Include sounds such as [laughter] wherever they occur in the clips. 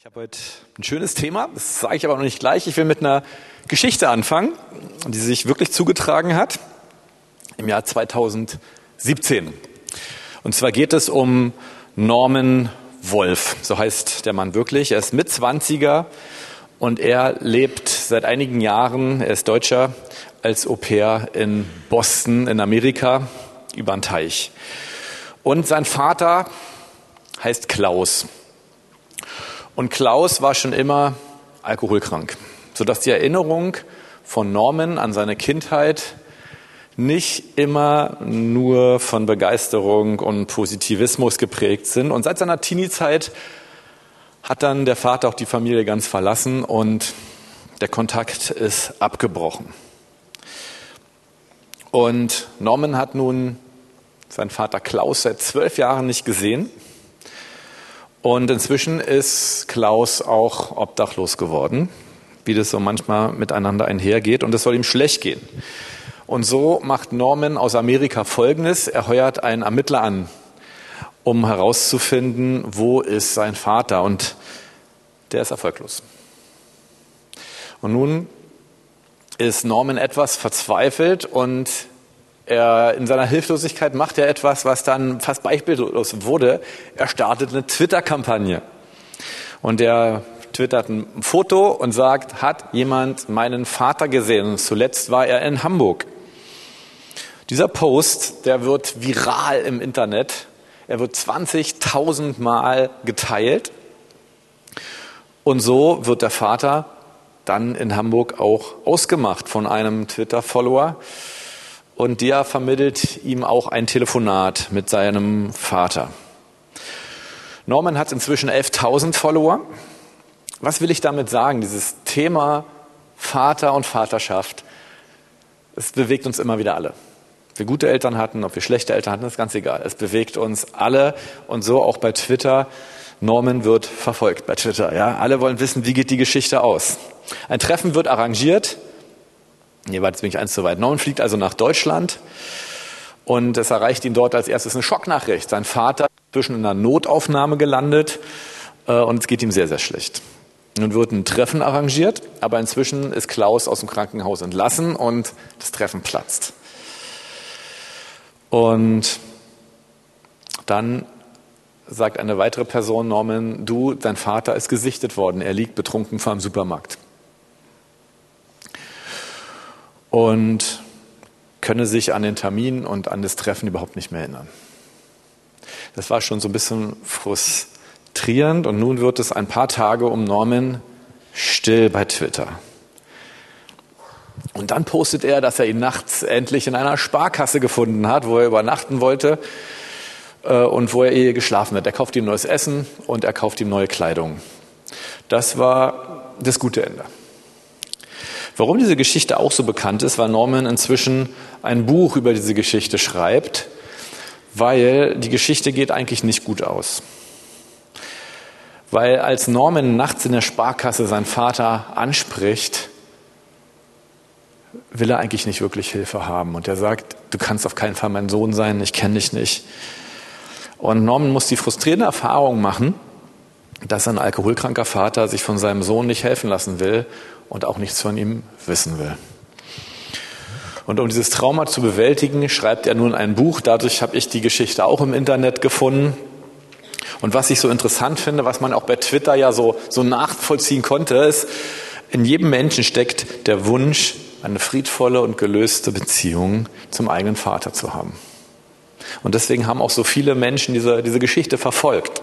Ich habe heute ein schönes Thema, das sage ich aber noch nicht gleich. Ich will mit einer Geschichte anfangen, die sich wirklich zugetragen hat im Jahr 2017. Und zwar geht es um Norman Wolf, so heißt der Mann wirklich. Er ist Mitzwanziger und er lebt seit einigen Jahren, er ist Deutscher, als Au pair in Boston in Amerika über den Teich. Und sein Vater heißt Klaus. Und Klaus war schon immer alkoholkrank, sodass die Erinnerung von Norman an seine Kindheit nicht immer nur von Begeisterung und Positivismus geprägt sind. Und seit seiner Teenie-Zeit hat dann der Vater auch die Familie ganz verlassen und der Kontakt ist abgebrochen. Und Norman hat nun seinen Vater Klaus seit zwölf Jahren nicht gesehen. Und inzwischen ist Klaus auch obdachlos geworden, wie das so manchmal miteinander einhergeht. Und es soll ihm schlecht gehen. Und so macht Norman aus Amerika Folgendes. Er heuert einen Ermittler an, um herauszufinden, wo ist sein Vater. Und der ist erfolglos. Und nun ist Norman etwas verzweifelt und er in seiner Hilflosigkeit macht er etwas, was dann fast beispiellos wurde. Er startet eine Twitter-Kampagne. Und er twittert ein Foto und sagt, hat jemand meinen Vater gesehen? zuletzt war er in Hamburg. Dieser Post, der wird viral im Internet. Er wird 20.000 Mal geteilt. Und so wird der Vater dann in Hamburg auch ausgemacht von einem Twitter-Follower. Und der vermittelt ihm auch ein Telefonat mit seinem Vater. Norman hat inzwischen 11.000 Follower. Was will ich damit sagen? Dieses Thema Vater und Vaterschaft, es bewegt uns immer wieder alle. Ob wir gute Eltern hatten, ob wir schlechte Eltern hatten, ist ganz egal. Es bewegt uns alle und so auch bei Twitter. Norman wird verfolgt bei Twitter. Ja, alle wollen wissen, wie geht die Geschichte aus. Ein Treffen wird arrangiert Nee, warte, jetzt bin ich eins zu weit. Norman fliegt also nach Deutschland und es erreicht ihn dort als erstes eine Schocknachricht. Sein Vater ist zwischen in einer Notaufnahme gelandet äh, und es geht ihm sehr, sehr schlecht. Nun wird ein Treffen arrangiert, aber inzwischen ist Klaus aus dem Krankenhaus entlassen und das Treffen platzt. Und dann sagt eine weitere Person, Norman, du, dein Vater ist gesichtet worden, er liegt betrunken vor dem Supermarkt und könne sich an den Termin und an das Treffen überhaupt nicht mehr erinnern. Das war schon so ein bisschen frustrierend und nun wird es ein paar Tage um Norman still bei Twitter. Und dann postet er, dass er ihn nachts endlich in einer Sparkasse gefunden hat, wo er übernachten wollte äh, und wo er eh geschlafen hat. Er kauft ihm neues Essen und er kauft ihm neue Kleidung. Das war das gute Ende. Warum diese Geschichte auch so bekannt ist, weil Norman inzwischen ein Buch über diese Geschichte schreibt, weil die Geschichte geht eigentlich nicht gut aus. Weil als Norman nachts in der Sparkasse seinen Vater anspricht, will er eigentlich nicht wirklich Hilfe haben. Und er sagt, du kannst auf keinen Fall mein Sohn sein, ich kenne dich nicht. Und Norman muss die frustrierende Erfahrung machen, dass ein alkoholkranker Vater sich von seinem Sohn nicht helfen lassen will und auch nichts von ihm wissen will. Und um dieses Trauma zu bewältigen, schreibt er nun ein Buch. Dadurch habe ich die Geschichte auch im Internet gefunden. Und was ich so interessant finde, was man auch bei Twitter ja so, so nachvollziehen konnte, ist, in jedem Menschen steckt der Wunsch, eine friedvolle und gelöste Beziehung zum eigenen Vater zu haben. Und deswegen haben auch so viele Menschen diese, diese Geschichte verfolgt.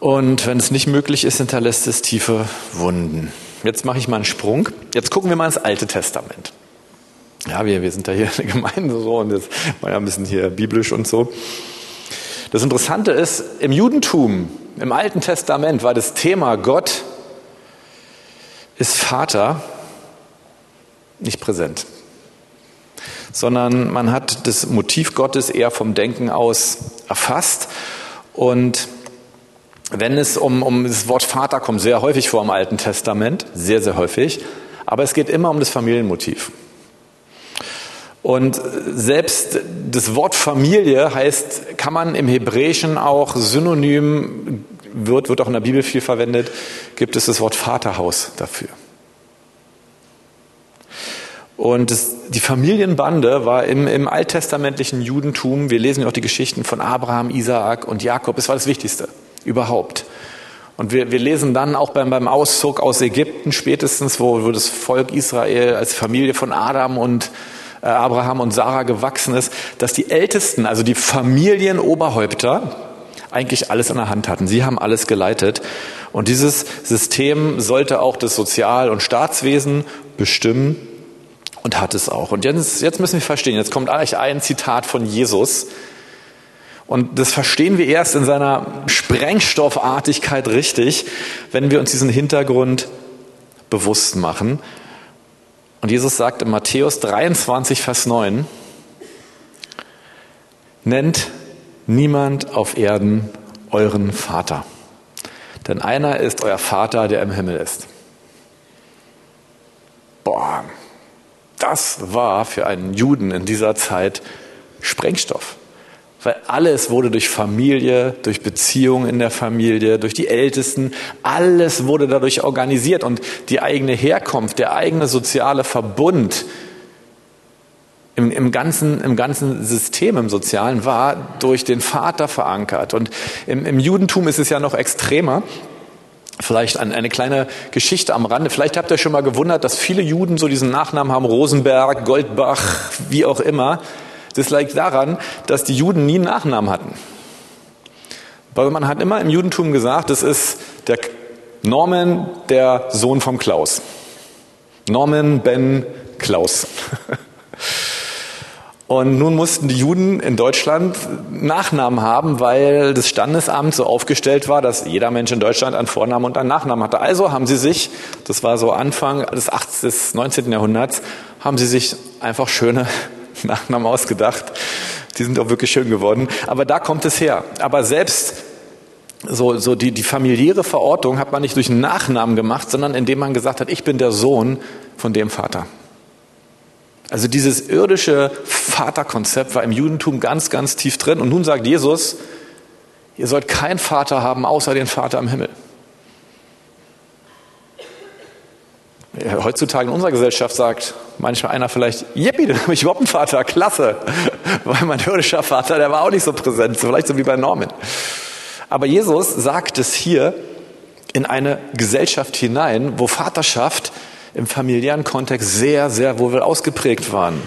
Und wenn es nicht möglich ist, hinterlässt es tiefe Wunden. Jetzt mache ich mal einen Sprung. Jetzt gucken wir mal ins Alte Testament. Ja, wir, wir sind da hier [laughs] in der Gemeinde so und jetzt war ja ein bisschen hier biblisch und so. Das Interessante ist, im Judentum, im Alten Testament war das Thema Gott ist Vater nicht präsent, sondern man hat das Motiv Gottes eher vom Denken aus erfasst und wenn es um, um das Wort Vater kommt, sehr häufig vor im Alten Testament, sehr, sehr häufig, aber es geht immer um das Familienmotiv. Und selbst das Wort Familie heißt, kann man im Hebräischen auch synonym wird, wird auch in der Bibel viel verwendet, gibt es das Wort Vaterhaus dafür. Und die Familienbande war im, im alttestamentlichen Judentum, wir lesen ja auch die Geschichten von Abraham, Isaak und Jakob, es war das Wichtigste überhaupt. Und wir, wir lesen dann auch beim, beim Auszug aus Ägypten spätestens, wo, wo das Volk Israel als Familie von Adam und äh, Abraham und Sarah gewachsen ist, dass die Ältesten, also die Familienoberhäupter, eigentlich alles an der Hand hatten. Sie haben alles geleitet. Und dieses System sollte auch das Sozial- und Staatswesen bestimmen und hat es auch. Und jetzt, jetzt müssen wir verstehen, jetzt kommt eigentlich ein Zitat von Jesus, und das verstehen wir erst in seiner Sprengstoffartigkeit richtig, wenn wir uns diesen Hintergrund bewusst machen. Und Jesus sagt in Matthäus 23, Vers 9, nennt niemand auf Erden euren Vater, denn einer ist euer Vater, der im Himmel ist. Boah, das war für einen Juden in dieser Zeit Sprengstoff. Weil alles wurde durch Familie, durch Beziehungen in der Familie, durch die Ältesten, alles wurde dadurch organisiert und die eigene Herkunft, der eigene soziale Verbund im, im, ganzen, im ganzen System, im Sozialen, war durch den Vater verankert. Und im, im Judentum ist es ja noch extremer. Vielleicht eine kleine Geschichte am Rande. Vielleicht habt ihr schon mal gewundert, dass viele Juden so diesen Nachnamen haben, Rosenberg, Goldbach, wie auch immer. Das liegt daran, dass die Juden nie einen Nachnamen hatten. Weil man hat immer im Judentum gesagt, das ist der Norman, der Sohn vom Klaus. Norman Ben Klaus. [laughs] Und nun mussten die Juden in Deutschland Nachnamen haben, weil das Standesamt so aufgestellt war, dass jeder Mensch in Deutschland einen Vornamen und einen Nachnamen hatte. Also haben sie sich, das war so Anfang des, 18, des 19. Jahrhunderts, haben sie sich einfach schöne [laughs] Nachnamen ausgedacht. Die sind auch wirklich schön geworden. Aber da kommt es her. Aber selbst so, so die, die familiäre Verortung hat man nicht durch einen Nachnamen gemacht, sondern indem man gesagt hat, ich bin der Sohn von dem Vater. Also dieses irdische Vaterkonzept war im Judentum ganz, ganz tief drin. Und nun sagt Jesus, ihr sollt keinen Vater haben außer den Vater im Himmel. Heutzutage in unserer Gesellschaft sagt manchmal einer vielleicht, yippie, dann habe ich überhaupt einen Vater, klasse. [laughs] Weil mein irdischer Vater, der war auch nicht so präsent, vielleicht so wie bei Norman. Aber Jesus sagt es hier in eine Gesellschaft hinein, wo Vaterschaft im familiären Kontext sehr, sehr wohl ausgeprägt waren.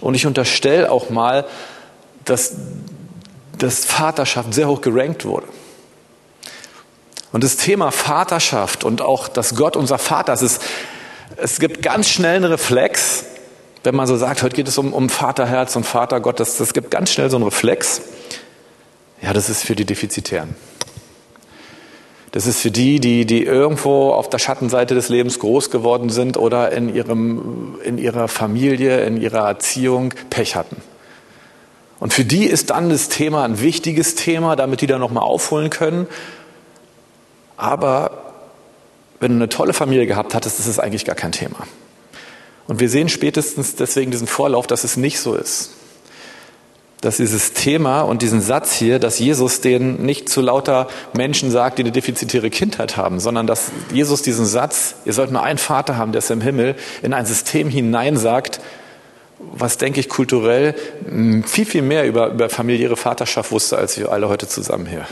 Und ich unterstelle auch mal, dass, dass Vaterschaft sehr hoch gerankt wurde. Und das Thema Vaterschaft und auch, dass Gott unser Vater ist, ist es gibt ganz schnell einen Reflex, wenn man so sagt, heute geht es um, um Vaterherz und Vatergott, das, das gibt ganz schnell so einen Reflex. Ja, das ist für die Defizitären. Das ist für die, die, die irgendwo auf der Schattenseite des Lebens groß geworden sind oder in, ihrem, in ihrer Familie, in ihrer Erziehung Pech hatten. Und für die ist dann das Thema ein wichtiges Thema, damit die da nochmal aufholen können. Aber wenn du eine tolle Familie gehabt hattest, ist es eigentlich gar kein Thema. Und wir sehen spätestens deswegen diesen Vorlauf, dass es nicht so ist. Dass dieses Thema und diesen Satz hier, dass Jesus den nicht zu lauter Menschen sagt, die eine defizitäre Kindheit haben, sondern dass Jesus diesen Satz, ihr sollt nur einen Vater haben, der ist im Himmel, in ein System hinein sagt, was, denke ich, kulturell hm, viel, viel mehr über, über familiäre Vaterschaft wusste, als wir alle heute zusammen hier.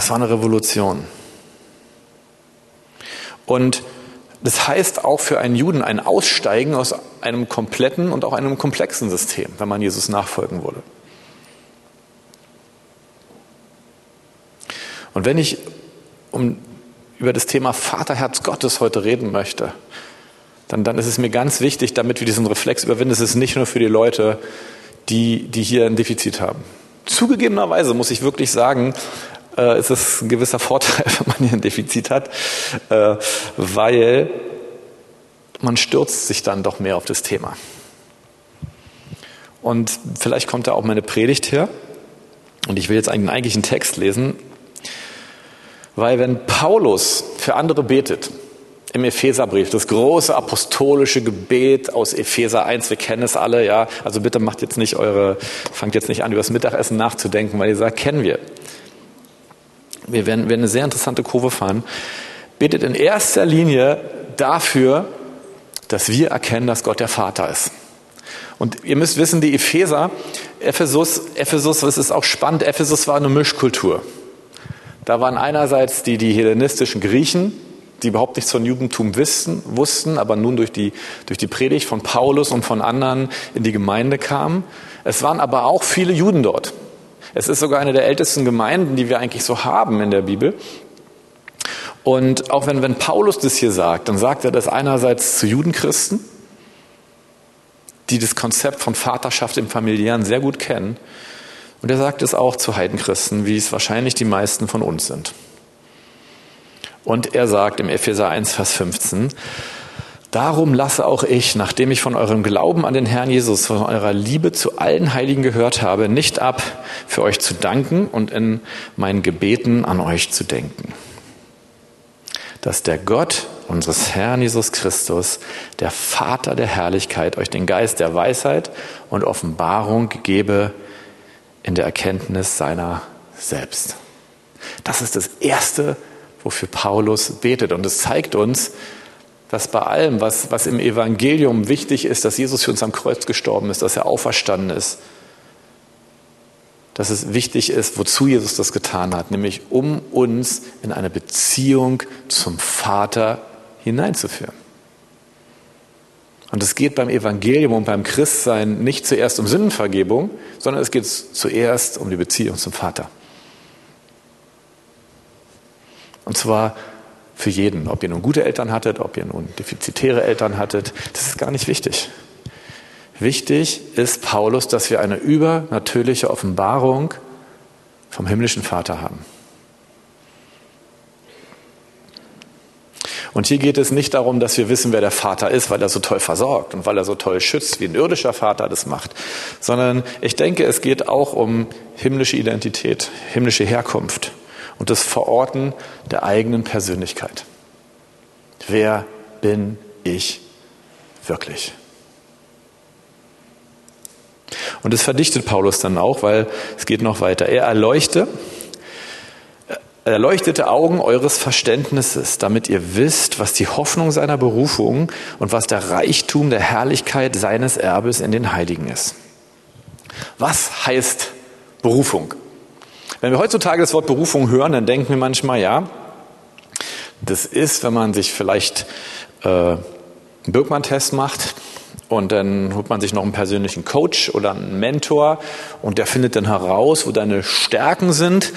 Das war eine Revolution. Und das heißt auch für einen Juden ein Aussteigen aus einem kompletten und auch einem komplexen System, wenn man Jesus nachfolgen würde. Und wenn ich um, über das Thema Vaterherz Gottes heute reden möchte, dann, dann ist es mir ganz wichtig, damit wir diesen Reflex überwinden, es ist nicht nur für die Leute, die, die hier ein Defizit haben. Zugegebenerweise muss ich wirklich sagen, äh, ist es ein gewisser Vorteil, [laughs] wenn man hier ein Defizit hat, äh, weil man stürzt sich dann doch mehr auf das Thema. Und vielleicht kommt da auch meine Predigt her. Und ich will jetzt einen eigentlichen Text lesen, weil wenn Paulus für andere betet, im Epheserbrief, das große apostolische Gebet aus Epheser 1, wir kennen es alle, ja. Also bitte macht jetzt nicht eure, fangt jetzt nicht an, über das Mittagessen nachzudenken, weil ihr sagt, kennen wir. Wir werden, werden eine sehr interessante Kurve fahren. Betet in erster Linie dafür, dass wir erkennen, dass Gott der Vater ist. Und ihr müsst wissen, die Epheser, Ephesus, Ephesus, das ist auch spannend, Ephesus war eine Mischkultur. Da waren einerseits die, die hellenistischen Griechen, die überhaupt nichts von Judentum wissen, wussten, aber nun durch die, durch die Predigt von Paulus und von anderen in die Gemeinde kamen. Es waren aber auch viele Juden dort. Es ist sogar eine der ältesten Gemeinden, die wir eigentlich so haben in der Bibel. Und auch wenn, wenn Paulus das hier sagt, dann sagt er das einerseits zu Judenchristen, die das Konzept von Vaterschaft im Familiären sehr gut kennen. Und er sagt es auch zu Heidenchristen, wie es wahrscheinlich die meisten von uns sind. Und er sagt im Epheser 1, Vers 15, Darum lasse auch ich, nachdem ich von eurem Glauben an den Herrn Jesus, von eurer Liebe zu allen Heiligen gehört habe, nicht ab, für euch zu danken und in meinen Gebeten an euch zu denken. Dass der Gott unseres Herrn Jesus Christus, der Vater der Herrlichkeit, euch den Geist der Weisheit und Offenbarung gebe in der Erkenntnis seiner selbst. Das ist das Erste, wofür Paulus betet. Und es zeigt uns, dass bei allem, was, was im Evangelium wichtig ist, dass Jesus für uns am Kreuz gestorben ist, dass er auferstanden ist, dass es wichtig ist, wozu Jesus das getan hat, nämlich um uns in eine Beziehung zum Vater hineinzuführen. Und es geht beim Evangelium und beim Christsein nicht zuerst um Sündenvergebung, sondern es geht zuerst um die Beziehung zum Vater. Und zwar für jeden. Ob ihr nun gute Eltern hattet, ob ihr nun defizitäre Eltern hattet, das ist gar nicht wichtig. Wichtig ist Paulus, dass wir eine übernatürliche Offenbarung vom himmlischen Vater haben. Und hier geht es nicht darum, dass wir wissen, wer der Vater ist, weil er so toll versorgt und weil er so toll schützt, wie ein irdischer Vater das macht, sondern ich denke, es geht auch um himmlische Identität, himmlische Herkunft und das Verorten der eigenen Persönlichkeit. Wer bin ich wirklich? Und das verdichtet Paulus dann auch, weil es geht noch weiter. Er erleuchte, erleuchtete Augen eures Verständnisses, damit ihr wisst, was die Hoffnung seiner Berufung und was der Reichtum der Herrlichkeit seines Erbes in den Heiligen ist. Was heißt Berufung? Wenn wir heutzutage das Wort Berufung hören, dann denken wir manchmal, ja, das ist, wenn man sich vielleicht äh, einen Birkmann-Test macht und dann holt man sich noch einen persönlichen Coach oder einen Mentor und der findet dann heraus, wo deine Stärken sind,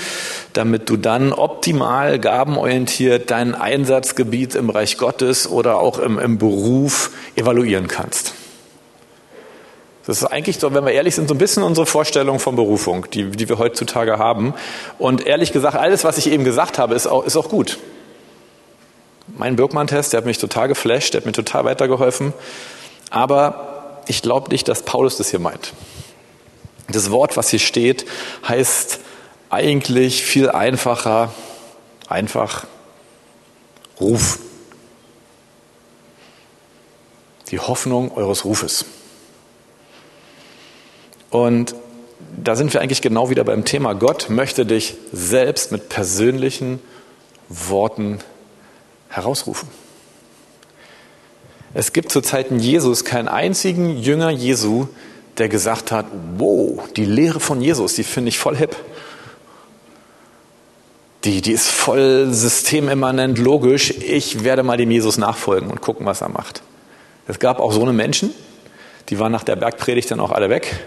damit du dann optimal gabenorientiert dein Einsatzgebiet im Reich Gottes oder auch im, im Beruf evaluieren kannst. Das ist eigentlich so, wenn wir ehrlich sind, so ein bisschen unsere Vorstellung von Berufung, die, die wir heutzutage haben. Und ehrlich gesagt, alles, was ich eben gesagt habe, ist auch, ist auch gut. Mein Birkmann-Test, der hat mich total geflasht, der hat mir total weitergeholfen. Aber ich glaube nicht, dass Paulus das hier meint. Das Wort, was hier steht, heißt eigentlich viel einfacher, einfach Ruf. Die Hoffnung eures Rufes. Und da sind wir eigentlich genau wieder beim Thema. Gott möchte dich selbst mit persönlichen Worten herausrufen. Es gibt zu Zeiten Jesus keinen einzigen Jünger Jesu, der gesagt hat, wow, die Lehre von Jesus, die finde ich voll hip. Die, die ist voll systemimmanent logisch. Ich werde mal dem Jesus nachfolgen und gucken, was er macht. Es gab auch so eine Menschen, die waren nach der Bergpredigt dann auch alle weg.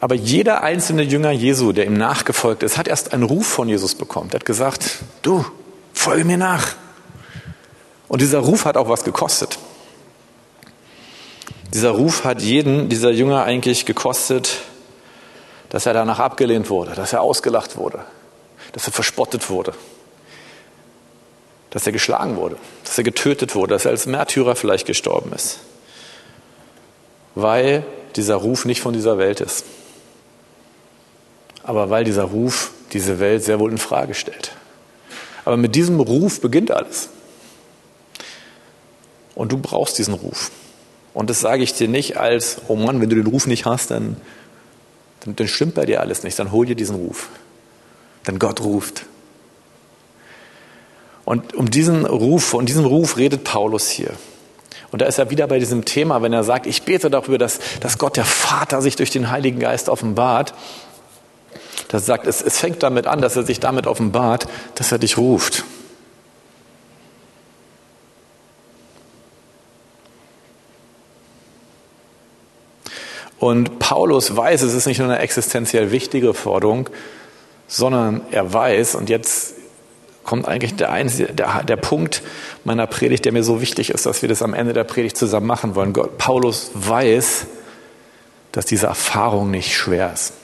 Aber jeder einzelne Jünger Jesu, der ihm nachgefolgt ist, hat erst einen Ruf von Jesus bekommen. Der hat gesagt, du, folge mir nach. Und dieser Ruf hat auch was gekostet. Dieser Ruf hat jeden dieser Jünger eigentlich gekostet, dass er danach abgelehnt wurde, dass er ausgelacht wurde, dass er verspottet wurde, dass er geschlagen wurde, dass er getötet wurde, dass er als Märtyrer vielleicht gestorben ist, weil dieser Ruf nicht von dieser Welt ist aber weil dieser Ruf diese Welt sehr wohl in Frage stellt. Aber mit diesem Ruf beginnt alles. Und du brauchst diesen Ruf. Und das sage ich dir nicht als, oh Mann, wenn du den Ruf nicht hast, dann, dann, dann stimmt bei dir alles nicht. Dann hol dir diesen Ruf. Denn Gott ruft. Und um diesen Ruf, von diesem Ruf redet Paulus hier. Und da ist er wieder bei diesem Thema, wenn er sagt, ich bete darüber, dass, dass Gott der Vater sich durch den Heiligen Geist offenbart. Das sagt, es, es fängt damit an, dass er sich damit offenbart, dass er dich ruft. Und Paulus weiß, es ist nicht nur eine existenziell wichtige Forderung, sondern er weiß, und jetzt kommt eigentlich der, einzige, der, der Punkt meiner Predigt, der mir so wichtig ist, dass wir das am Ende der Predigt zusammen machen wollen. Gott, Paulus weiß, dass diese Erfahrung nicht schwer ist.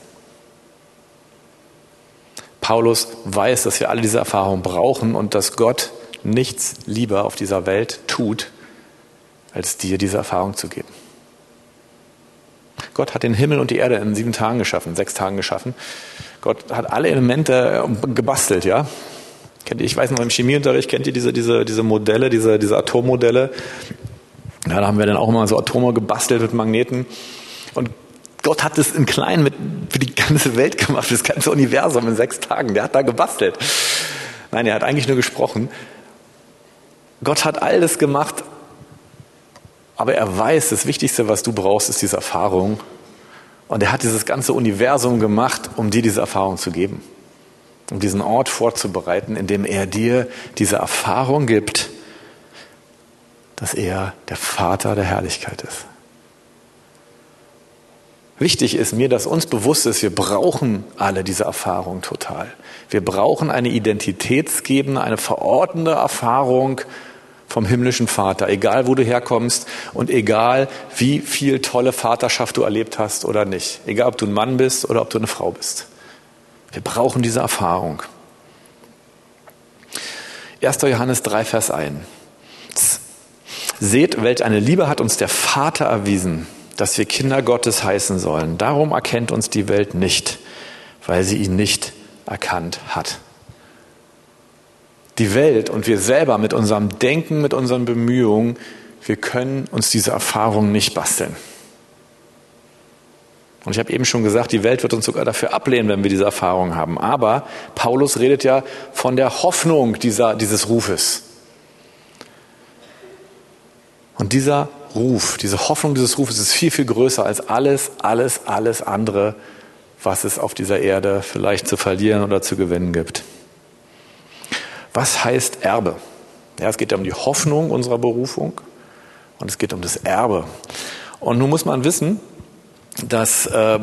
Paulus weiß, dass wir alle diese Erfahrung brauchen und dass Gott nichts lieber auf dieser Welt tut, als dir diese Erfahrung zu geben. Gott hat den Himmel und die Erde in sieben Tagen geschaffen, sechs Tagen geschaffen. Gott hat alle Elemente gebastelt, ja. Ich weiß noch, im Chemieunterricht kennt ihr diese, diese, diese Modelle, diese, diese Atommodelle? Ja, da haben wir dann auch immer so Atome gebastelt mit Magneten. Und Gott hat es im Kleinen mit, für die ganze Welt gemacht, für das ganze Universum in sechs Tagen. Der hat da gebastelt. Nein, er hat eigentlich nur gesprochen. Gott hat alles gemacht, aber er weiß, das Wichtigste, was du brauchst, ist diese Erfahrung. Und er hat dieses ganze Universum gemacht, um dir diese Erfahrung zu geben um diesen Ort vorzubereiten, in dem er dir diese Erfahrung gibt, dass er der Vater der Herrlichkeit ist. Wichtig ist mir, dass uns bewusst ist, wir brauchen alle diese Erfahrung total. Wir brauchen eine identitätsgebende, eine verordnende Erfahrung vom himmlischen Vater, egal wo du herkommst und egal wie viel tolle Vaterschaft du erlebt hast oder nicht, egal ob du ein Mann bist oder ob du eine Frau bist. Wir brauchen diese Erfahrung. 1. Johannes 3, Vers 1. Seht, welch eine Liebe hat uns der Vater erwiesen, dass wir Kinder Gottes heißen sollen. Darum erkennt uns die Welt nicht, weil sie ihn nicht erkannt hat. Die Welt und wir selber mit unserem Denken, mit unseren Bemühungen, wir können uns diese Erfahrung nicht basteln. Und ich habe eben schon gesagt, die Welt wird uns sogar dafür ablehnen, wenn wir diese Erfahrung haben. Aber Paulus redet ja von der Hoffnung dieser, dieses Rufes. Und dieser Ruf, diese Hoffnung dieses Rufes ist viel, viel größer als alles, alles, alles andere, was es auf dieser Erde vielleicht zu verlieren oder zu gewinnen gibt. Was heißt Erbe? Ja, es geht ja um die Hoffnung unserer Berufung und es geht um das Erbe. Und nun muss man wissen, dass, äh,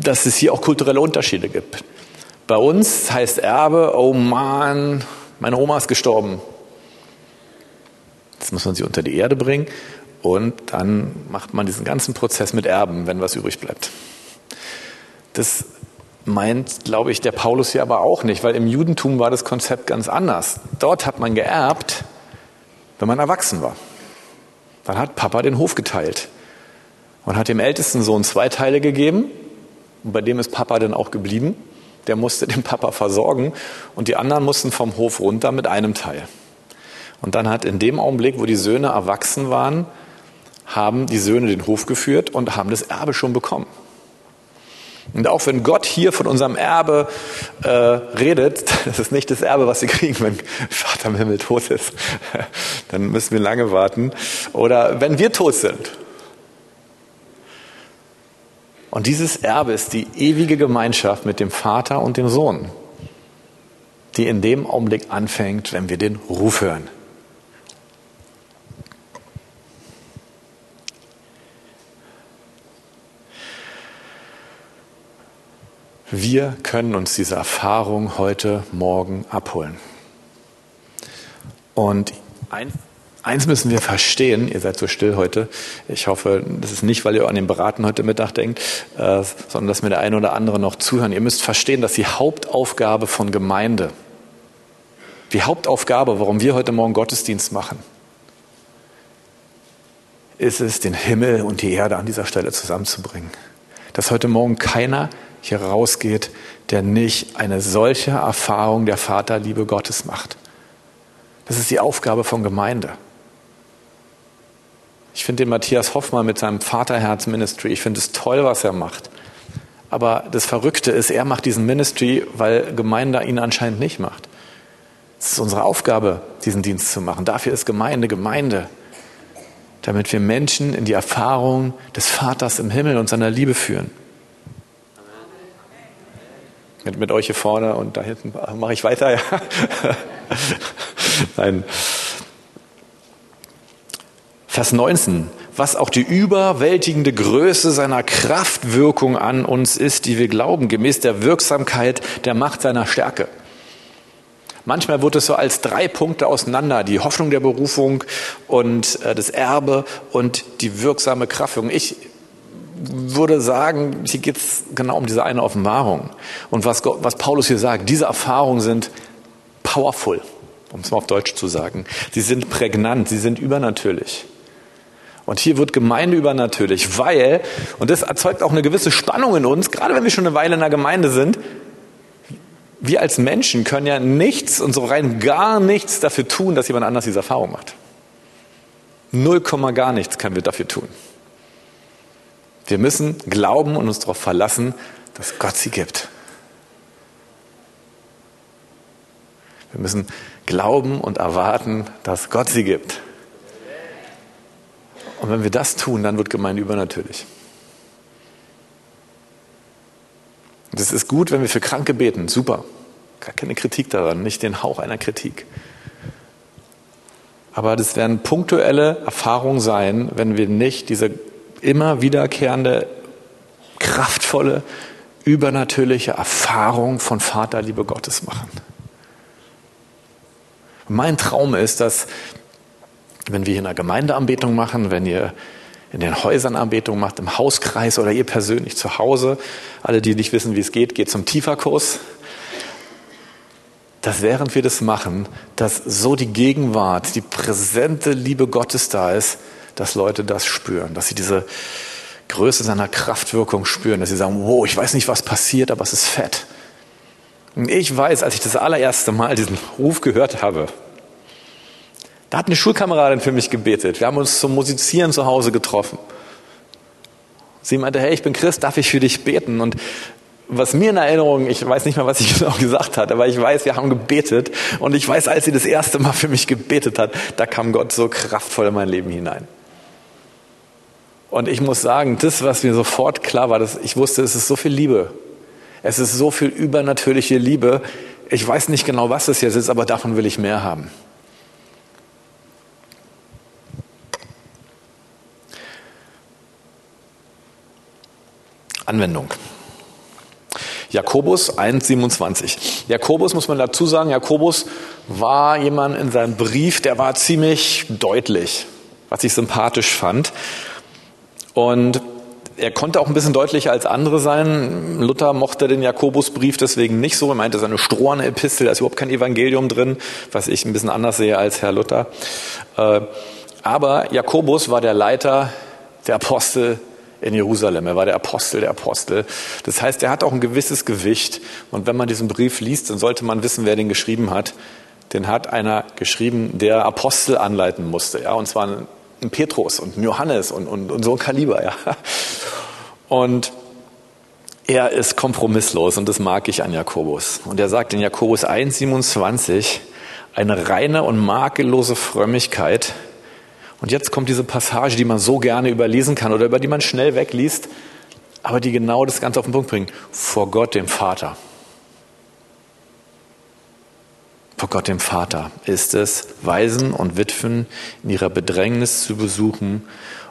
dass es hier auch kulturelle Unterschiede gibt. Bei uns heißt Erbe, oh Mann, meine Oma ist gestorben. Jetzt muss man sie unter die Erde bringen und dann macht man diesen ganzen Prozess mit Erben, wenn was übrig bleibt. Das meint, glaube ich, der Paulus hier aber auch nicht, weil im Judentum war das Konzept ganz anders. Dort hat man geerbt, wenn man erwachsen war. Dann hat Papa den Hof geteilt und hat dem ältesten Sohn zwei Teile gegeben. Und bei dem ist Papa dann auch geblieben. Der musste den Papa versorgen und die anderen mussten vom Hof runter mit einem Teil. Und dann hat in dem Augenblick, wo die Söhne erwachsen waren, haben die Söhne den Hof geführt und haben das Erbe schon bekommen. Und auch wenn Gott hier von unserem Erbe äh, redet, [laughs] das ist nicht das Erbe, was wir kriegen, wenn Vater im Himmel tot ist. [laughs] Dann müssen wir lange warten. Oder wenn wir tot sind. Und dieses Erbe ist die ewige Gemeinschaft mit dem Vater und dem Sohn, die in dem Augenblick anfängt, wenn wir den Ruf hören. Wir können uns diese Erfahrung heute Morgen abholen. Und ein Eins müssen wir verstehen, ihr seid so still heute. Ich hoffe, das ist nicht, weil ihr an den Beraten heute Mittag denkt, äh, sondern dass mir der eine oder andere noch zuhören. Ihr müsst verstehen, dass die Hauptaufgabe von Gemeinde, die Hauptaufgabe, warum wir heute Morgen Gottesdienst machen, ist es, den Himmel und die Erde an dieser Stelle zusammenzubringen. Dass heute Morgen keiner hier rausgeht, der nicht eine solche Erfahrung der Vaterliebe Gottes macht. Das ist die Aufgabe von Gemeinde. Ich finde den Matthias Hoffmann mit seinem Vaterherz Ministry, ich finde es toll, was er macht. Aber das Verrückte ist, er macht diesen Ministry, weil Gemeinde ihn anscheinend nicht macht. Es ist unsere Aufgabe, diesen Dienst zu machen. Dafür ist Gemeinde Gemeinde. Damit wir Menschen in die Erfahrung des Vaters im Himmel und seiner Liebe führen. Mit, mit euch hier vorne und da hinten mache ich weiter, ja. [laughs] Nein. Vers 19. Was auch die überwältigende Größe seiner Kraftwirkung an uns ist, die wir glauben, gemäß der Wirksamkeit der Macht seiner Stärke. Manchmal wird es so als drei Punkte auseinander, die Hoffnung der Berufung und äh, das Erbe und die wirksame Kraftwirkung. Ich würde sagen, hier geht es genau um diese eine Offenbarung. Und was, Gott, was Paulus hier sagt, diese Erfahrungen sind powerful, um es mal auf Deutsch zu sagen. Sie sind prägnant, sie sind übernatürlich. Und hier wird Gemeinde übernatürlich, weil, und das erzeugt auch eine gewisse Spannung in uns, gerade wenn wir schon eine Weile in der Gemeinde sind, wir als Menschen können ja nichts und so rein gar nichts dafür tun, dass jemand anders diese Erfahrung macht. Null Komma gar nichts können wir dafür tun. Wir müssen glauben und uns darauf verlassen, dass Gott sie gibt. Wir müssen glauben und erwarten, dass Gott sie gibt. Und wenn wir das tun, dann wird Gemeinde übernatürlich. Das ist gut, wenn wir für Kranke beten. Super. Gar keine Kritik daran, nicht den Hauch einer Kritik. Aber das werden punktuelle Erfahrungen sein, wenn wir nicht diese immer wiederkehrende, kraftvolle, übernatürliche Erfahrung von Vaterliebe Gottes machen. Mein Traum ist, dass wenn wir hier in der Gemeindeanbetung machen, wenn ihr in den Häusern Anbetung macht, im Hauskreis oder ihr persönlich zu Hause, alle, die nicht wissen, wie es geht, geht zum Tieferkurs, dass während wir das machen, dass so die Gegenwart, die präsente Liebe Gottes da ist, dass Leute das spüren, dass sie diese Größe seiner Kraftwirkung spüren, dass sie sagen, wow, ich weiß nicht, was passiert, aber es ist fett. Und ich weiß, als ich das allererste Mal diesen Ruf gehört habe, da hat eine Schulkameradin für mich gebetet. Wir haben uns zum Musizieren zu Hause getroffen. Sie meinte, hey, ich bin Christ, darf ich für dich beten? Und was mir in Erinnerung, ich weiß nicht mehr, was ich [laughs] genau gesagt hat, aber ich weiß, wir haben gebetet und ich weiß, als sie das erste Mal für mich gebetet hat, da kam Gott so kraftvoll in mein Leben hinein. Und ich muss sagen, das, was mir sofort klar war, dass ich wusste, es ist so viel Liebe. Es ist so viel übernatürliche Liebe. Ich weiß nicht genau, was es jetzt ist, aber davon will ich mehr haben. Anwendung. Jakobus 1,27. Jakobus muss man dazu sagen, Jakobus war jemand in seinem Brief, der war ziemlich deutlich, was ich sympathisch fand. Und er konnte auch ein bisschen deutlicher als andere sein. Luther mochte den Jakobusbrief deswegen nicht so. Er meinte, seine stroherne Epistel, da ist überhaupt kein Evangelium drin, was ich ein bisschen anders sehe als Herr Luther. Äh, aber Jakobus war der Leiter der Apostel in Jerusalem. Er war der Apostel der Apostel. Das heißt, er hat auch ein gewisses Gewicht. Und wenn man diesen Brief liest, dann sollte man wissen, wer den geschrieben hat. Den hat einer geschrieben, der Apostel anleiten musste. Ja, und zwar ein Petrus und ein Johannes und, und, und so ein Kaliber. Ja. Und er ist kompromisslos und das mag ich an Jakobus. Und er sagt in Jakobus 1,27, eine reine und makellose Frömmigkeit und jetzt kommt diese Passage, die man so gerne überlesen kann oder über die man schnell wegliest, aber die genau das Ganze auf den Punkt bringt. Vor Gott, dem Vater. Vor Gott, dem Vater ist es, Waisen und Witwen in ihrer Bedrängnis zu besuchen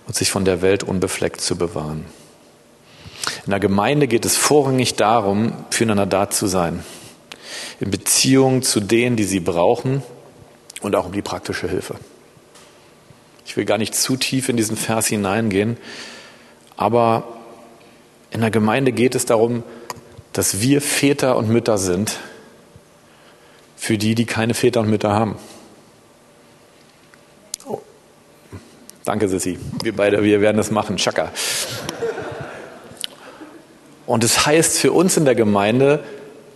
und sich von der Welt unbefleckt zu bewahren. In der Gemeinde geht es vorrangig darum, füreinander da zu sein. In Beziehung zu denen, die sie brauchen und auch um die praktische Hilfe. Ich will gar nicht zu tief in diesen Vers hineingehen, aber in der Gemeinde geht es darum, dass wir Väter und Mütter sind für die, die keine Väter und Mütter haben. Oh. Danke, Sissi. Wir beide, wir werden das machen. Chaka. Und es das heißt für uns in der Gemeinde,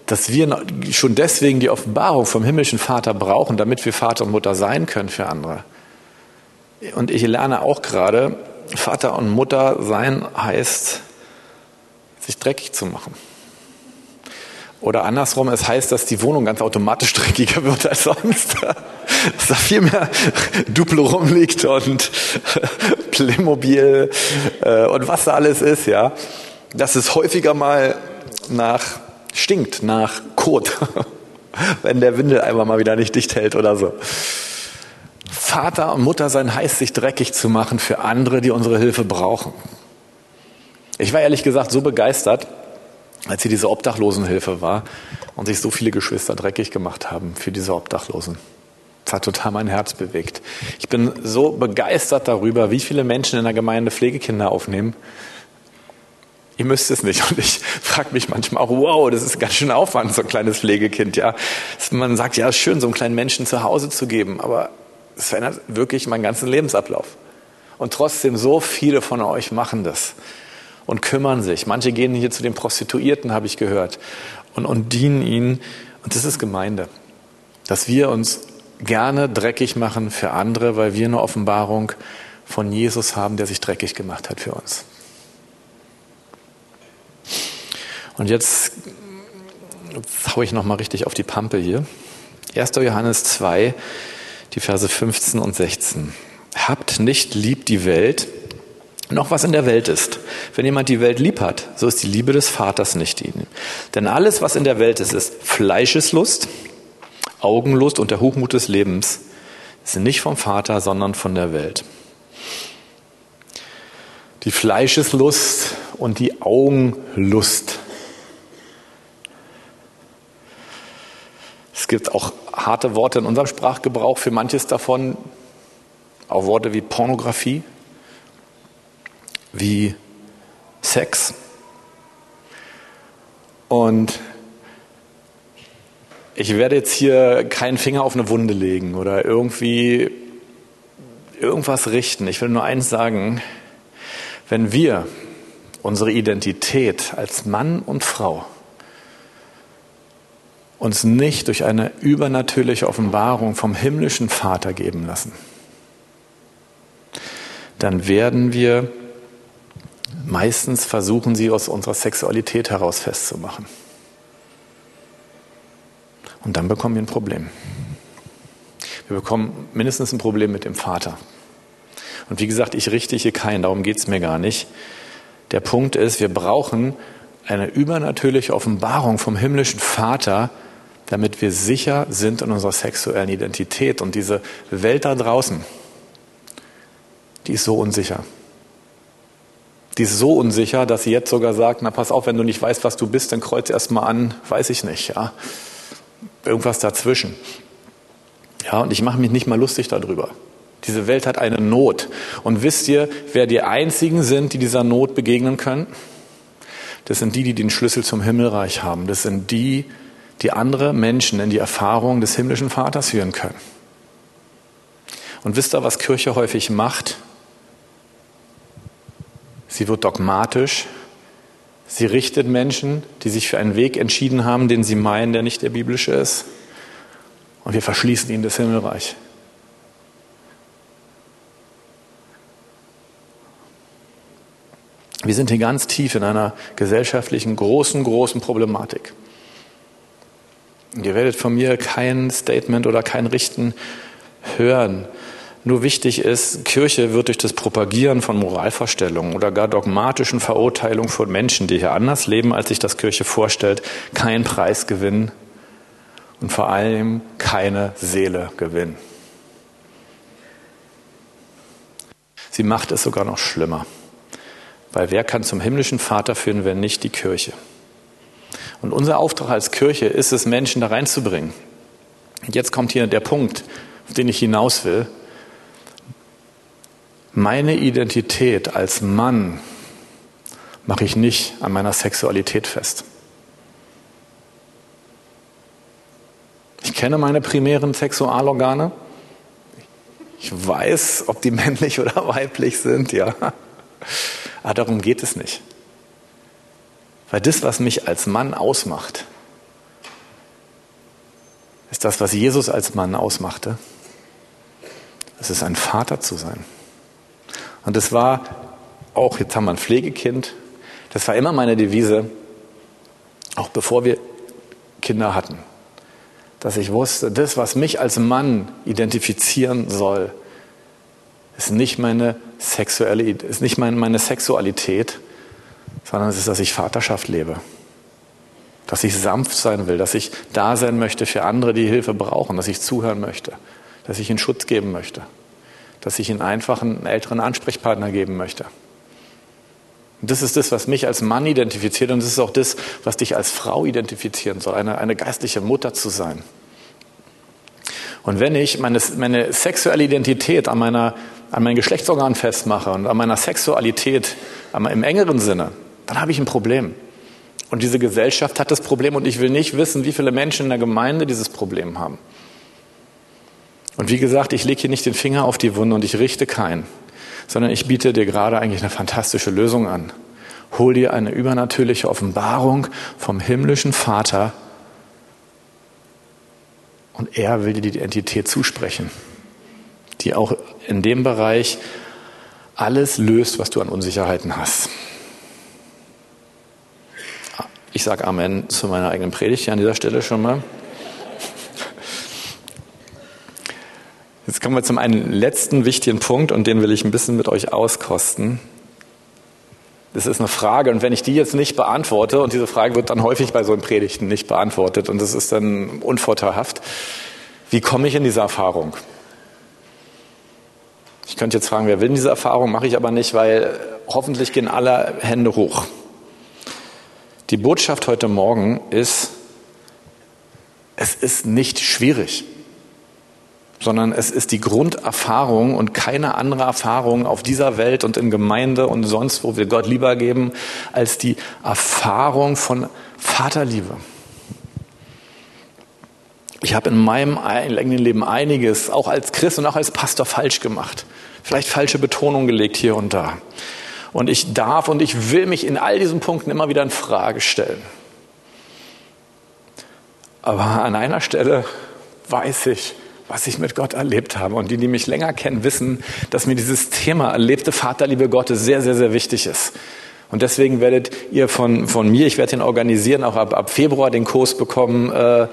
dass wir schon deswegen die Offenbarung vom himmlischen Vater brauchen, damit wir Vater und Mutter sein können für andere. Und ich lerne auch gerade, Vater und Mutter sein heißt, sich dreckig zu machen. Oder andersrum, es heißt, dass die Wohnung ganz automatisch [laughs] dreckiger wird als sonst. Dass da viel mehr [laughs] Duplo rumliegt und [laughs] Playmobil äh, und was da alles ist, ja. Dass es häufiger mal nach stinkt, nach Kot, wenn der Windel einmal mal wieder nicht dicht hält oder so. Vater und Mutter sein heißt, sich dreckig zu machen für andere, die unsere Hilfe brauchen. Ich war ehrlich gesagt so begeistert, als hier diese Obdachlosenhilfe war und sich so viele Geschwister dreckig gemacht haben für diese Obdachlosen. Das hat total mein Herz bewegt. Ich bin so begeistert darüber, wie viele Menschen in der Gemeinde Pflegekinder aufnehmen. Ihr müsst es nicht. Und ich frage mich manchmal auch, wow, das ist ganz schön Aufwand, so ein kleines Pflegekind. Ja, Man sagt, ja, schön, so einen kleinen Menschen zu Hause zu geben, aber es verändert wirklich meinen ganzen Lebensablauf. Und trotzdem, so viele von euch machen das und kümmern sich. Manche gehen hier zu den Prostituierten, habe ich gehört, und, und dienen ihnen. Und das ist Gemeinde. Dass wir uns gerne dreckig machen für andere, weil wir eine Offenbarung von Jesus haben, der sich dreckig gemacht hat für uns. Und jetzt, jetzt haue ich nochmal richtig auf die Pampe hier. 1. Johannes 2, die Verse 15 und 16. Habt nicht lieb die Welt, noch was in der Welt ist. Wenn jemand die Welt lieb hat, so ist die Liebe des Vaters nicht in ihm. Denn alles, was in der Welt ist, ist Fleischeslust, Augenlust und der Hochmut des Lebens, sind nicht vom Vater, sondern von der Welt. Die Fleischeslust und die Augenlust. Es gibt auch harte Worte in unserem Sprachgebrauch für manches davon, auch Worte wie Pornografie, wie Sex. Und ich werde jetzt hier keinen Finger auf eine Wunde legen oder irgendwie irgendwas richten. Ich will nur eins sagen, wenn wir unsere Identität als Mann und Frau uns nicht durch eine übernatürliche Offenbarung vom himmlischen Vater geben lassen, dann werden wir meistens versuchen, sie aus unserer Sexualität heraus festzumachen. Und dann bekommen wir ein Problem. Wir bekommen mindestens ein Problem mit dem Vater. Und wie gesagt, ich richte hier keinen, darum geht es mir gar nicht. Der Punkt ist, wir brauchen eine übernatürliche Offenbarung vom himmlischen Vater, damit wir sicher sind in unserer sexuellen Identität. Und diese Welt da draußen, die ist so unsicher. Die ist so unsicher, dass sie jetzt sogar sagt, na pass auf, wenn du nicht weißt, was du bist, dann kreuz erst mal an, weiß ich nicht, ja. Irgendwas dazwischen. Ja, und ich mache mich nicht mal lustig darüber. Diese Welt hat eine Not. Und wisst ihr, wer die einzigen sind, die dieser Not begegnen können? Das sind die, die den Schlüssel zum Himmelreich haben. Das sind die, die andere Menschen in die Erfahrung des himmlischen Vaters führen können. Und wisst ihr, was Kirche häufig macht? Sie wird dogmatisch. Sie richtet Menschen, die sich für einen Weg entschieden haben, den sie meinen, der nicht der biblische ist. Und wir verschließen ihnen das Himmelreich. Wir sind hier ganz tief in einer gesellschaftlichen großen, großen Problematik. Ihr werdet von mir kein Statement oder kein Richten hören. Nur wichtig ist, Kirche wird durch das Propagieren von Moralvorstellungen oder gar dogmatischen Verurteilungen von Menschen, die hier anders leben, als sich das Kirche vorstellt, keinen Preis gewinnen und vor allem keine Seele gewinnen. Sie macht es sogar noch schlimmer. Weil wer kann zum himmlischen Vater führen, wenn nicht die Kirche? Und unser Auftrag als Kirche ist es, Menschen da reinzubringen. Und jetzt kommt hier der Punkt, auf den ich hinaus will. Meine Identität als Mann mache ich nicht an meiner Sexualität fest. Ich kenne meine primären Sexualorgane. Ich weiß, ob die [laughs] männlich oder weiblich sind, ja. Aber darum geht es nicht. Weil das, was mich als Mann ausmacht, ist das, was Jesus als Mann ausmachte. Es ist ein Vater zu sein. Und es war auch, jetzt haben wir ein Pflegekind, das war immer meine Devise, auch bevor wir Kinder hatten, dass ich wusste, das, was mich als Mann identifizieren soll, ist nicht meine sexuelle, ist nicht meine Sexualität, sondern es ist, dass ich Vaterschaft lebe. Dass ich sanft sein will, dass ich da sein möchte für andere, die Hilfe brauchen, dass ich zuhören möchte, dass ich ihnen Schutz geben möchte, dass ich ihnen einfach einen älteren Ansprechpartner geben möchte. Und das ist das, was mich als Mann identifiziert und das ist auch das, was dich als Frau identifizieren soll, eine, eine geistliche Mutter zu sein. Und wenn ich meine, meine sexuelle Identität an, meiner, an meinen Geschlechtsorgan festmache und an meiner Sexualität im engeren Sinne, dann habe ich ein Problem. Und diese Gesellschaft hat das Problem und ich will nicht wissen, wie viele Menschen in der Gemeinde dieses Problem haben. Und wie gesagt, ich lege hier nicht den Finger auf die Wunde und ich richte keinen sondern ich biete dir gerade eigentlich eine fantastische Lösung an. Hol dir eine übernatürliche Offenbarung vom himmlischen Vater und er will dir die Identität zusprechen, die auch in dem Bereich alles löst, was du an Unsicherheiten hast. Ich sage Amen zu meiner eigenen Predigt hier an dieser Stelle schon mal. Jetzt kommen wir zum einen letzten wichtigen Punkt und den will ich ein bisschen mit euch auskosten. Das ist eine Frage und wenn ich die jetzt nicht beantworte, und diese Frage wird dann häufig bei so einem Predigten nicht beantwortet und das ist dann unvorteilhaft, wie komme ich in diese Erfahrung? Ich könnte jetzt fragen, wer will diese Erfahrung, mache ich aber nicht, weil hoffentlich gehen alle Hände hoch. Die Botschaft heute Morgen ist, es ist nicht schwierig sondern es ist die Grunderfahrung und keine andere Erfahrung auf dieser Welt und in Gemeinde und sonst, wo wir Gott lieber geben, als die Erfahrung von Vaterliebe. Ich habe in meinem eigenen Leben einiges, auch als Christ und auch als Pastor, falsch gemacht. Vielleicht falsche Betonung gelegt hier und da. Und ich darf und ich will mich in all diesen Punkten immer wieder in Frage stellen. Aber an einer Stelle weiß ich, was ich mit Gott erlebt habe. Und die, die mich länger kennen, wissen, dass mir dieses Thema erlebte Vaterliebe Gottes sehr, sehr, sehr wichtig ist. Und deswegen werdet ihr von, von mir, ich werde den organisieren, auch ab, ab Februar den Kurs bekommen äh,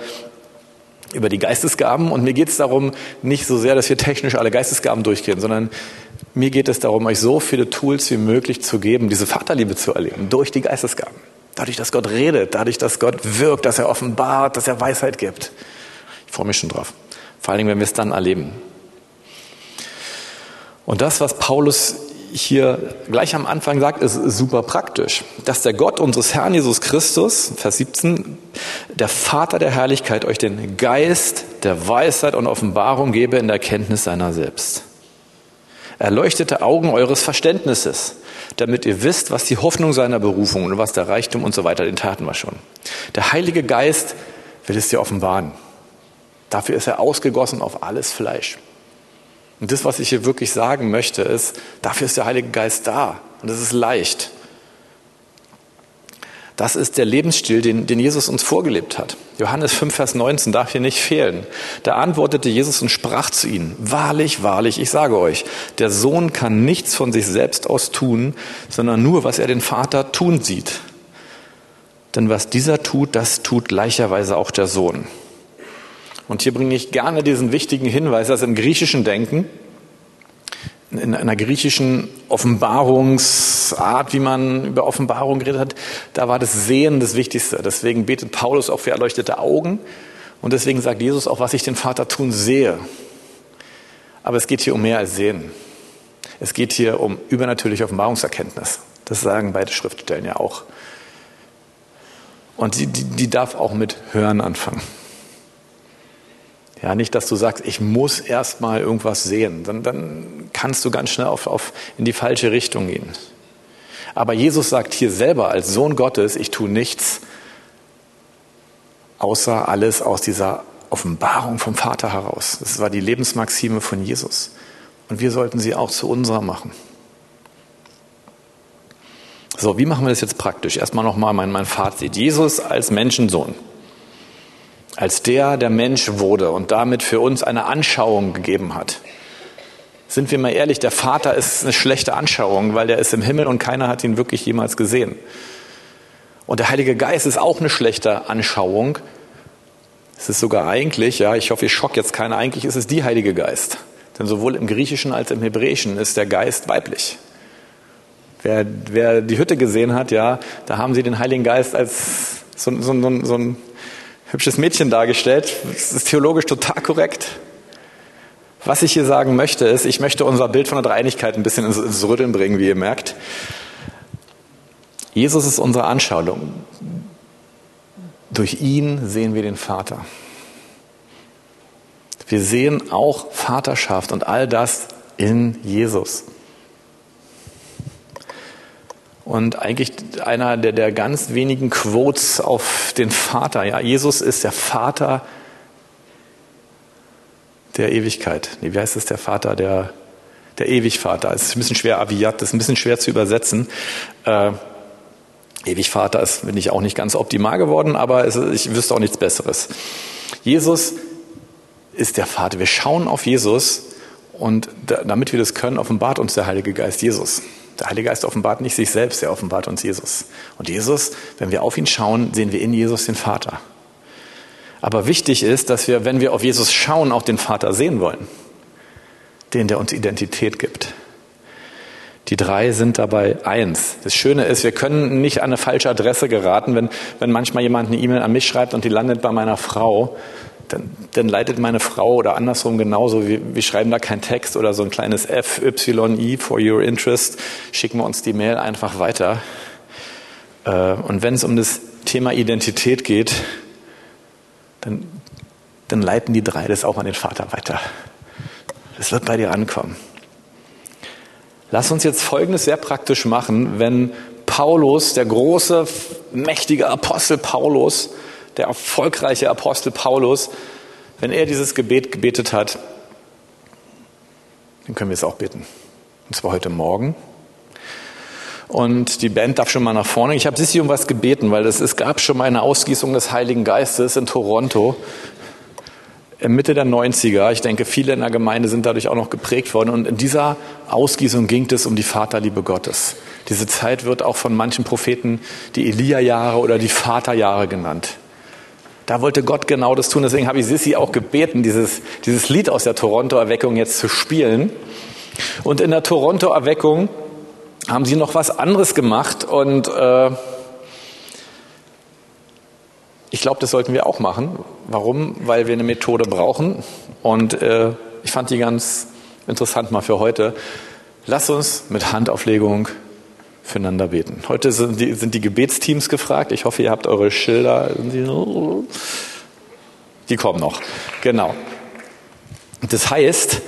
über die Geistesgaben. Und mir geht es darum, nicht so sehr, dass wir technisch alle Geistesgaben durchgehen, sondern mir geht es darum, euch so viele Tools wie möglich zu geben, diese Vaterliebe zu erleben, durch die Geistesgaben. Dadurch, dass Gott redet, dadurch, dass Gott wirkt, dass er offenbart, dass er Weisheit gibt. Ich freue mich schon drauf. Vor allen Dingen, wenn wir es dann erleben. Und das, was Paulus hier gleich am Anfang sagt, ist super praktisch. Dass der Gott unseres Herrn Jesus Christus, Vers 17, der Vater der Herrlichkeit, euch den Geist der Weisheit und Offenbarung gebe in der Kenntnis seiner selbst. Erleuchtete Augen eures Verständnisses, damit ihr wisst, was die Hoffnung seiner Berufung und was der Reichtum und so weiter, den taten wir schon. Der Heilige Geist will es dir offenbaren. Dafür ist er ausgegossen auf alles Fleisch. Und das, was ich hier wirklich sagen möchte, ist, dafür ist der Heilige Geist da. Und es ist leicht. Das ist der Lebensstil, den, den Jesus uns vorgelebt hat. Johannes 5, Vers 19 darf hier nicht fehlen. Da antwortete Jesus und sprach zu ihnen, wahrlich, wahrlich, ich sage euch, der Sohn kann nichts von sich selbst aus tun, sondern nur, was er den Vater tun sieht. Denn was dieser tut, das tut gleicherweise auch der Sohn. Und hier bringe ich gerne diesen wichtigen Hinweis, dass im griechischen Denken, in einer griechischen Offenbarungsart, wie man über Offenbarung geredet hat, da war das Sehen das Wichtigste. Deswegen betet Paulus auch für erleuchtete Augen. Und deswegen sagt Jesus auch, was ich den Vater tun sehe. Aber es geht hier um mehr als Sehen. Es geht hier um übernatürliche Offenbarungserkenntnis. Das sagen beide Schriftstellen ja auch. Und die, die, die darf auch mit Hören anfangen. Ja, nicht, dass du sagst, ich muss erst mal irgendwas sehen. Dann, dann kannst du ganz schnell auf, auf, in die falsche Richtung gehen. Aber Jesus sagt hier selber als Sohn Gottes, ich tue nichts, außer alles aus dieser Offenbarung vom Vater heraus. Das war die Lebensmaxime von Jesus. Und wir sollten sie auch zu unserer machen. So, wie machen wir das jetzt praktisch? Erstmal nochmal mein, mein Fazit. Jesus als Menschensohn als der, der Mensch wurde und damit für uns eine Anschauung gegeben hat. Sind wir mal ehrlich, der Vater ist eine schlechte Anschauung, weil der ist im Himmel und keiner hat ihn wirklich jemals gesehen. Und der Heilige Geist ist auch eine schlechte Anschauung. Es ist sogar eigentlich, ja, ich hoffe, ich schock jetzt keiner, eigentlich ist es die Heilige Geist. Denn sowohl im Griechischen als im Hebräischen ist der Geist weiblich. Wer, wer die Hütte gesehen hat, ja, da haben sie den Heiligen Geist als so, so, so, so ein hübsches Mädchen dargestellt. Das ist theologisch total korrekt. Was ich hier sagen möchte, ist, ich möchte unser Bild von der Dreieinigkeit ein bisschen ins, ins Rütteln bringen, wie ihr merkt. Jesus ist unsere Anschauung. Durch ihn sehen wir den Vater. Wir sehen auch Vaterschaft und all das in Jesus. Und eigentlich einer der, der ganz wenigen Quotes auf den Vater. Ja, Jesus ist der Vater der Ewigkeit. Nee, wie heißt es, der Vater der, der Ewigvater? Es ist ein bisschen schwer, Aviat, das ist ein bisschen schwer zu übersetzen. Äh, Ewigvater ist, bin ich auch nicht ganz optimal geworden, aber es, ich wüsste auch nichts Besseres. Jesus ist der Vater. Wir schauen auf Jesus und damit wir das können, offenbart uns der Heilige Geist Jesus. Der Heilige Geist offenbart nicht sich selbst, er offenbart uns Jesus. Und Jesus, wenn wir auf ihn schauen, sehen wir in Jesus den Vater. Aber wichtig ist, dass wir, wenn wir auf Jesus schauen, auch den Vater sehen wollen. Den, der uns Identität gibt. Die drei sind dabei eins. Das Schöne ist, wir können nicht an eine falsche Adresse geraten, wenn, wenn manchmal jemand eine E-Mail an mich schreibt und die landet bei meiner Frau, dann, dann leitet meine Frau oder andersrum genauso, wir, wir schreiben da keinen Text oder so ein kleines FYI for your interest, schicken wir uns die Mail einfach weiter. Äh, und wenn es um das Thema Identität geht, dann, dann leiten die drei das auch an den Vater weiter. Das wird bei dir ankommen. Lass uns jetzt Folgendes sehr praktisch machen, wenn Paulus, der große, mächtige Apostel Paulus, der erfolgreiche Apostel Paulus, wenn er dieses Gebet gebetet hat, dann können wir es auch beten. Und zwar heute Morgen. Und die Band darf schon mal nach vorne. Ich habe Sissi um was gebeten, weil es, es gab schon mal eine Ausgießung des Heiligen Geistes in Toronto. Mitte der 90er. Ich denke, viele in der Gemeinde sind dadurch auch noch geprägt worden. Und in dieser Ausgießung ging es um die Vaterliebe Gottes. Diese Zeit wird auch von manchen Propheten die Elia-Jahre oder die Vaterjahre genannt. Da wollte Gott genau das tun. Deswegen habe ich Sissi auch gebeten, dieses, dieses Lied aus der Toronto-Erweckung jetzt zu spielen. Und in der Toronto-Erweckung haben sie noch was anderes gemacht. Und äh, ich glaube, das sollten wir auch machen. Warum? Weil wir eine Methode brauchen. Und äh, ich fand die ganz interessant mal für heute. Lass uns mit Handauflegung füreinander beten. Heute sind die, sind die Gebetsteams gefragt. Ich hoffe, ihr habt eure Schilder. Die kommen noch. Genau. Das heißt,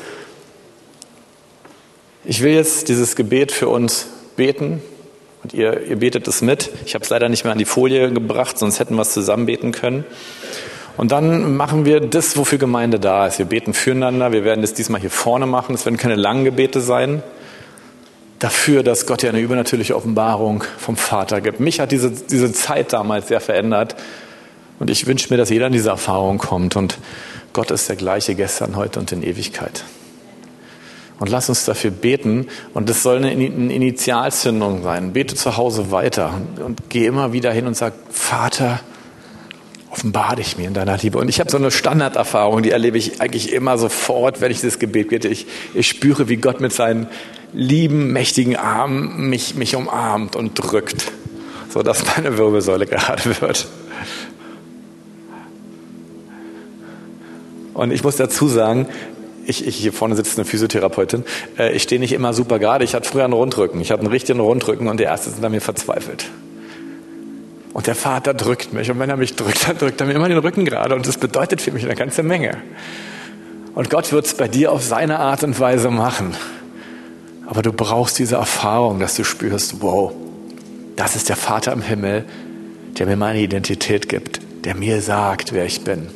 ich will jetzt dieses Gebet für uns beten und ihr, ihr betet es mit. Ich habe es leider nicht mehr an die Folie gebracht, sonst hätten wir es zusammen beten können. Und dann machen wir das, wofür Gemeinde da ist. Wir beten füreinander. Wir werden das diesmal hier vorne machen. Es werden keine langen Gebete sein dafür, dass Gott ja eine übernatürliche Offenbarung vom Vater gibt. Mich hat diese, diese Zeit damals sehr verändert und ich wünsche mir, dass jeder in diese Erfahrung kommt und Gott ist der gleiche gestern, heute und in Ewigkeit. Und lass uns dafür beten und das soll eine Initialzündung sein. Bete zu Hause weiter und, und geh immer wieder hin und sag, Vater, offenbar dich mir in deiner Liebe. Und ich habe so eine Standarderfahrung, die erlebe ich eigentlich immer sofort, wenn ich das Gebet bete. Ich, ich spüre, wie Gott mit seinen lieben, mächtigen Arm mich, mich umarmt und drückt, sodass meine Wirbelsäule gerade wird. Und ich muss dazu sagen, ich, ich hier vorne sitzt eine Physiotherapeutin, äh, ich stehe nicht immer super gerade. Ich hatte früher einen Rundrücken. Ich habe einen richtigen Rundrücken und die Ärzte sind an mir verzweifelt. Und der Vater drückt mich. Und wenn er mich drückt, dann drückt er mir immer den Rücken gerade. Und das bedeutet für mich eine ganze Menge. Und Gott wird es bei dir auf seine Art und Weise machen. Aber du brauchst diese Erfahrung, dass du spürst, wow, das ist der Vater im Himmel, der mir meine Identität gibt, der mir sagt, wer ich bin.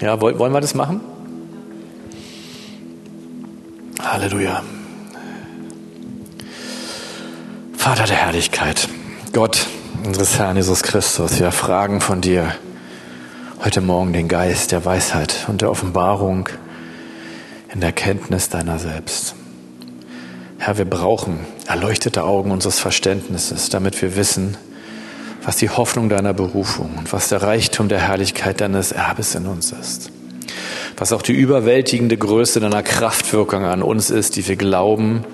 Ja, wollen wir das machen? Halleluja. Vater der Herrlichkeit, Gott unseres Herrn Jesus Christus, wir fragen von dir, heute Morgen den Geist der Weisheit und der Offenbarung in der Kenntnis deiner selbst. Herr, wir brauchen erleuchtete Augen unseres Verständnisses, damit wir wissen, was die Hoffnung deiner Berufung und was der Reichtum der Herrlichkeit deines Erbes in uns ist. Was auch die überwältigende Größe deiner Kraftwirkung an uns ist, die wir glauben,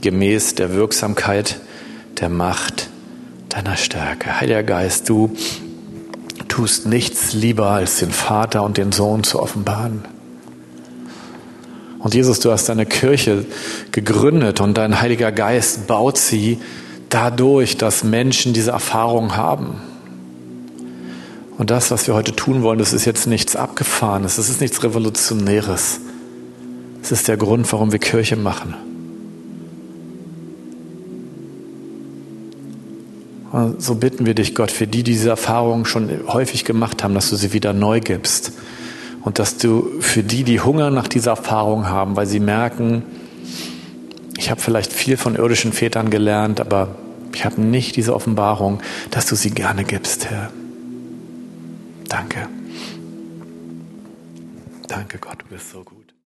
gemäß der Wirksamkeit der Macht deiner Stärke. Heiliger Geist, du tust nichts lieber, als den Vater und den Sohn zu offenbaren. Und Jesus, du hast deine Kirche gegründet und dein Heiliger Geist baut sie dadurch, dass Menschen diese Erfahrung haben. Und das, was wir heute tun wollen, das ist jetzt nichts Abgefahrenes, das ist nichts Revolutionäres. Es ist der Grund, warum wir Kirche machen. Und so bitten wir dich, Gott, für die, die diese Erfahrungen schon häufig gemacht haben, dass du sie wieder neu gibst. Und dass du für die, die Hunger nach dieser Erfahrung haben, weil sie merken, ich habe vielleicht viel von irdischen Vätern gelernt, aber ich habe nicht diese Offenbarung, dass du sie gerne gibst, Herr. Danke. Danke, Gott, du bist so gut.